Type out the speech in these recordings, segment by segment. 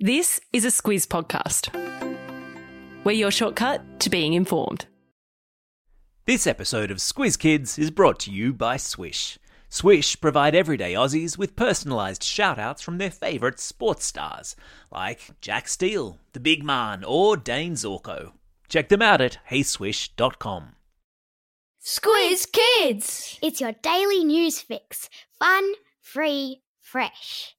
This is a Squiz podcast. We're your shortcut to being informed. This episode of Squiz Kids is brought to you by Swysh. Swysh provide everyday Aussies with personalised shout-outs from their favourite sports stars, like Jack Steele, the Big Man, or Dayne Zorko. Check them out at heyswysh.com. Squiz Kids! It's your daily news fix. Fun, free, fresh.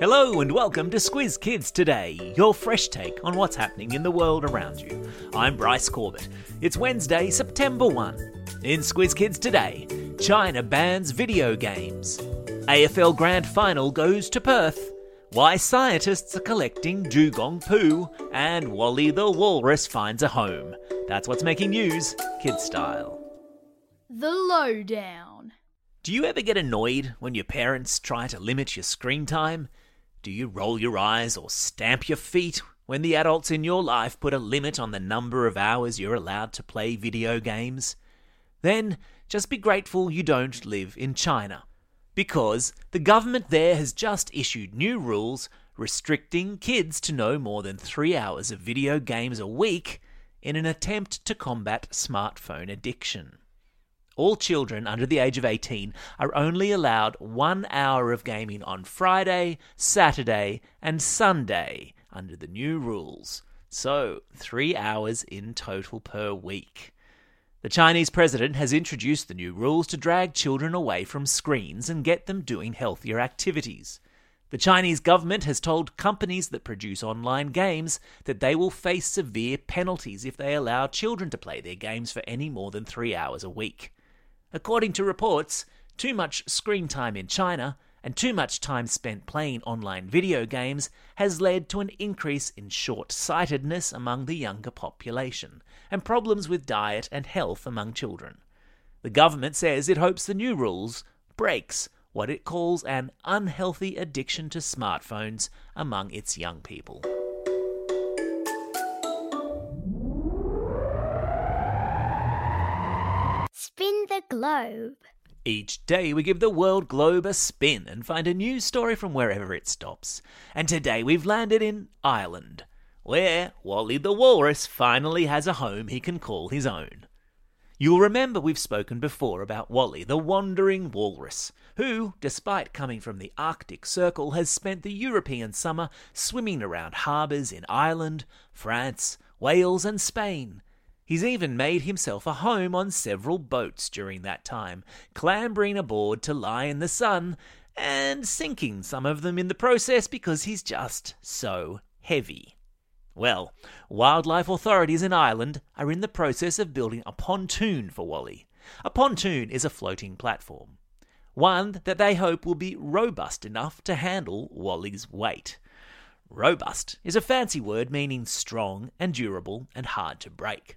Hello and welcome to Squiz Kids Today, your fresh take on what's happening in the world around you. I'm Bryce Corbett. It's Wednesday, September 1. In Squiz Kids Today, China bans video games. AFL Grand Final goes to Perth. Why scientists are collecting dugong poo, and Wally the Walrus finds a home. That's what's making news, kid style. The Lowdown. Do you ever get annoyed when your parents try to limit your screen time? Do you roll your eyes or stamp your feet when the adults in your life put a limit on the number of hours you're allowed to play video games? Then just be grateful you don't live in China. Because the government there has just issued new rules restricting kids to no more than three hours of video games a week in an attempt to combat smartphone addiction. All children under the age of 18 are only allowed one hour of gaming on Friday, Saturday, and Sunday under the new rules. So, three hours in total per week. The Chinese president has introduced the new rules to drag children away from screens and get them doing healthier activities. The Chinese government has told companies that produce online games that they will face severe penalties if they allow children to play their games for any more than three hours a week. According to reports, too much screen time in China and too much time spent playing online video games has led to an increase in short sightedness among the younger population and problems with diet and health among children. The government says it hopes the new rules breaks what it calls an unhealthy addiction to smartphones among its young people. Globe. Each day we give the world globe a spin and find a new story from wherever it stops. And today we've landed in Ireland, where Wally the Walrus finally has a home he can call his own. You'll remember we've spoken before about Wally the Wandering Walrus, who, despite coming from the Arctic Circle, has spent the European summer swimming around harbours in Ireland, France, Wales, and Spain He's even made himself a home on several boats during that time, clambering aboard to lie in the sun and sinking some of them in the process because he's just so heavy. Well, wildlife authorities in Ireland are in the process of building a pontoon for Wally. A pontoon is a floating platform, one that they hope will be robust enough to handle Wally's weight. Robust is a fancy word meaning strong and durable and hard to break.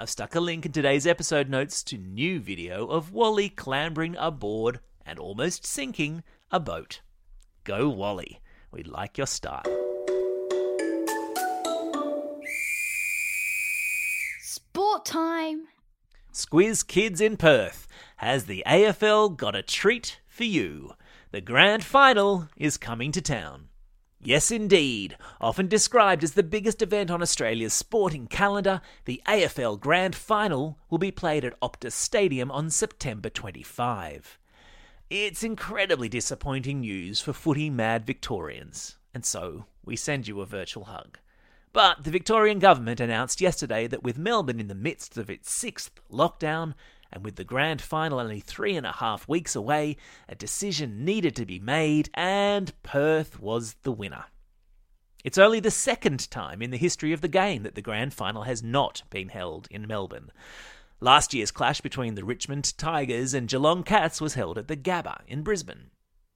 I've stuck a link in today's episode notes to new video of Wally clambering aboard and almost sinking a boat. Go Wally, we like your style. Sport time. Squiz Kids in Perth. Has the AFL got a treat for you? The grand final is coming to town. Yes, indeed. Often described as the biggest event on Australia's sporting calendar, the AFL Grand Final will be played at Optus Stadium on September 25. It's incredibly disappointing news for footy mad Victorians, and so we send you a virtual hug. But the Victorian government announced yesterday that with Melbourne in the midst of its sixth lockdown, and with the grand final only three and a half weeks away, a decision needed to be made, and Perth was the winner. It's only the second time in the history of the game that the grand final has not been held in Melbourne. Last year's clash between the Richmond Tigers and Geelong Cats was held at the Gabba in Brisbane.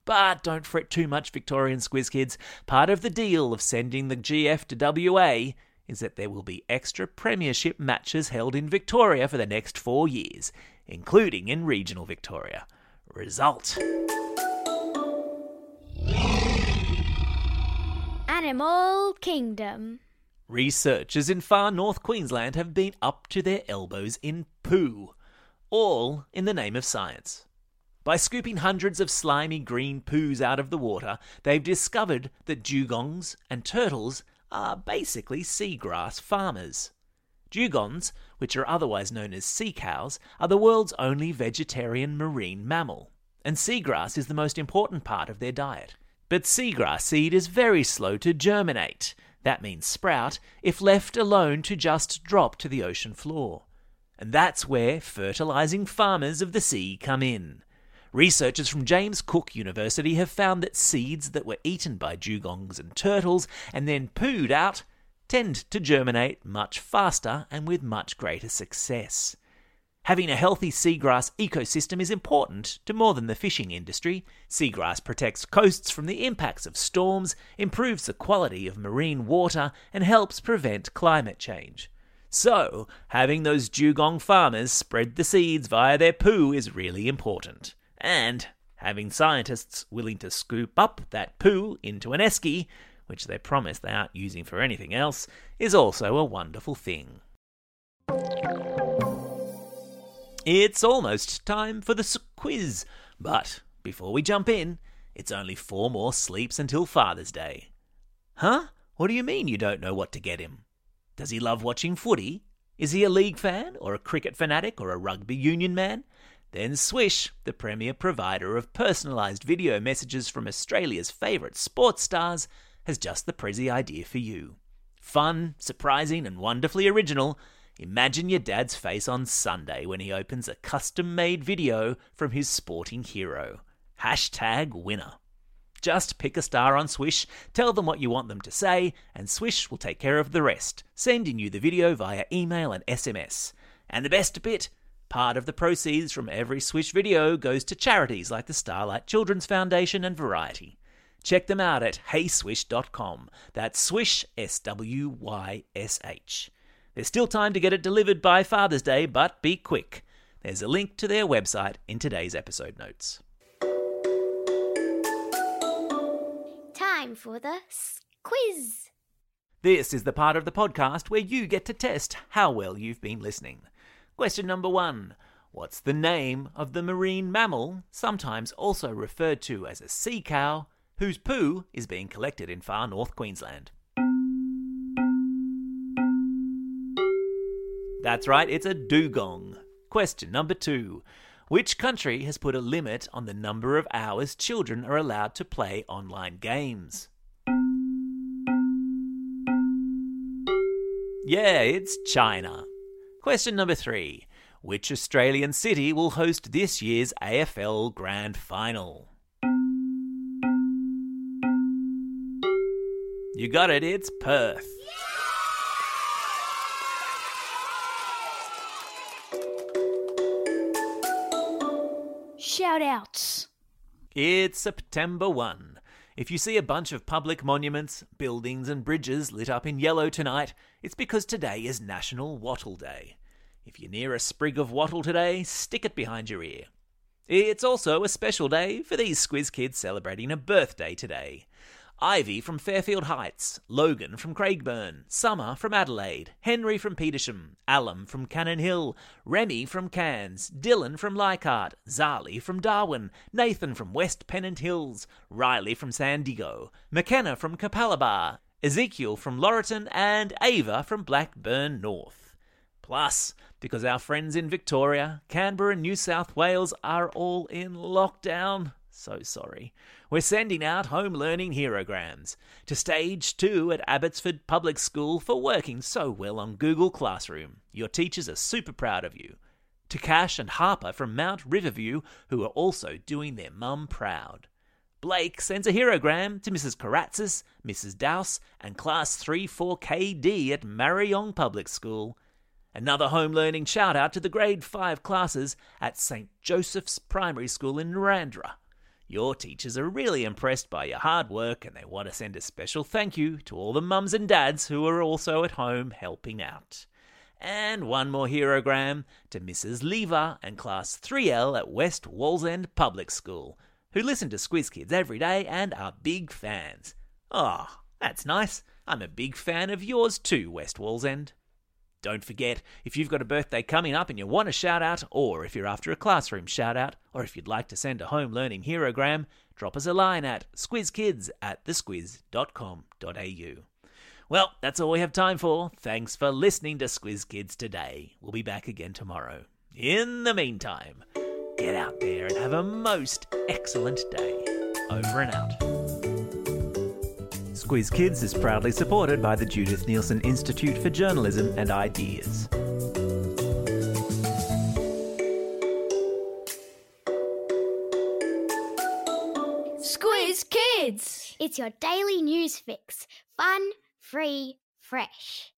But don't fret too much, Victorian Squiz Kids. Part of the deal of sending the GF to WA is that there will be extra premiership matches held in Victoria for the next four years, including in regional Victoria. Result. Animal Kingdom. Researchers in far north Queensland have been up to their elbows in poo, all in the name of science. By scooping hundreds of slimy green poos out of the water, they've discovered that dugongs and turtles are basically seagrass farmers. Dugongs, which are otherwise known as sea cows, are the world's only vegetarian marine mammal, and seagrass is the most important part of their diet. But seagrass seed is very slow to germinate, that means sprout, if left alone to just drop to the ocean floor. And that's where fertilizing farmers of the sea come in. Researchers from James Cook University have found that seeds that were eaten by dugongs and turtles and then pooed out tend to germinate much faster and with much greater success. Having a healthy seagrass ecosystem is important to more than the fishing industry. Seagrass protects coasts from the impacts of storms, improves the quality of marine water, and helps prevent climate change. So, having those dugong farmers spread the seeds via their poo is really important and having scientists willing to scoop up that poo into an esky, which they promise they aren't using for anything else, is also a wonderful thing. It's almost time for the quiz, but before we jump in, it's only four more sleeps until Father's Day. Huh? What do you mean you don't know what to get him? Does he love watching footy? Is he a league fan, or a cricket fanatic, or a rugby union man? Then Swysh, the premier provider of personalised video messages from Australia's favourite sports stars, has just the Prezi idea for you. Fun, surprising, and wonderfully original. Imagine your dad's face on Sunday when he opens a custom made video from his sporting hero. Hashtag winner. Just pick a star on Swysh, tell them what you want them to say, and Swysh will take care of the rest, sending you the video via email and SMS. And the best bit, Part of the proceeds from every Swysh video goes to charities like the Starlight Children's Foundation and Variety. Check them out at heyswysh.com. That's Swysh, S W Y S H. There's still time to get it delivered by Father's Day, but be quick. There's a link to their website in today's episode notes. Time for the quiz. This is the part of the podcast where you get to test how well you've been listening. Question number one What's the name of the marine mammal, sometimes also referred to as a sea cow, whose poo is being collected in far north Queensland? That's right, it's a dugong. Question number two. Which country has put a limit on the number of hours children are allowed to play online games? Yeah, it's China. Question number three Which Australian city will host this year's AFL Grand Final? You got it, it's Perth. Shout outs. It's September 1. If you see a bunch of public monuments, buildings, and bridges lit up in yellow tonight, it's because today is National Wattle Day. If you're near a sprig of wattle today, stick it behind your ear. It's also a special day for these Squiz kids celebrating a birthday today. Ivy from Fairfield Heights, Logan from Craigburn, Summer from Adelaide, Henry from Petersham, Alum from Cannon Hill, Remy from Cairns, Dylan from Leichhardt, Zali from Darwin, Nathan from West Pennant Hills, Riley from San Diego, McKenna from Capalaba, Ezekiel from Laurelton, and Ava from Blackburn North. Plus, because our friends in Victoria, Canberra, and New South Wales are all in lockdown, so sorry. We're sending out home learning herograms to stage two at Abbotsford Public School for working so well on Google Classroom. Your teachers are super proud of you. To Cash and Harper from Mount Riverview, who are also doing their mum proud. Blake sends a herogram to Mrs. Karatzis, Mrs. Douse, and Class 3 4KD at Marayong Public School. Another home learning shout out to the grade 5 classes at St. Joseph's Primary School in Narrandera. Your teachers are really impressed by your hard work and they want to send a special thank you to all the mums and dads who are also at home helping out. And one more herogram to Mrs. Lever and Class 3L at West Wallsend Public School, who listen to Squiz Kids every day and are big fans. Ah, oh, that's nice. I'm a big fan of yours too, West Wallsend. Don't forget, if you've got a birthday coming up and you want a shout out, or if you're after a classroom shout out, or if you'd like to send a home learning herogram, drop us a line at squizkids at thesquiz.com.au. Well, that's all we have time for. Thanks for listening to Squiz Kids today. We'll be back again tomorrow. In the meantime, get out there and have a most excellent day. Over and out. Squiz Kids is proudly supported by the Judith Neilson Institute for Journalism and Ideas. Squiz Kids! It's your daily news fix. Fun, free, fresh.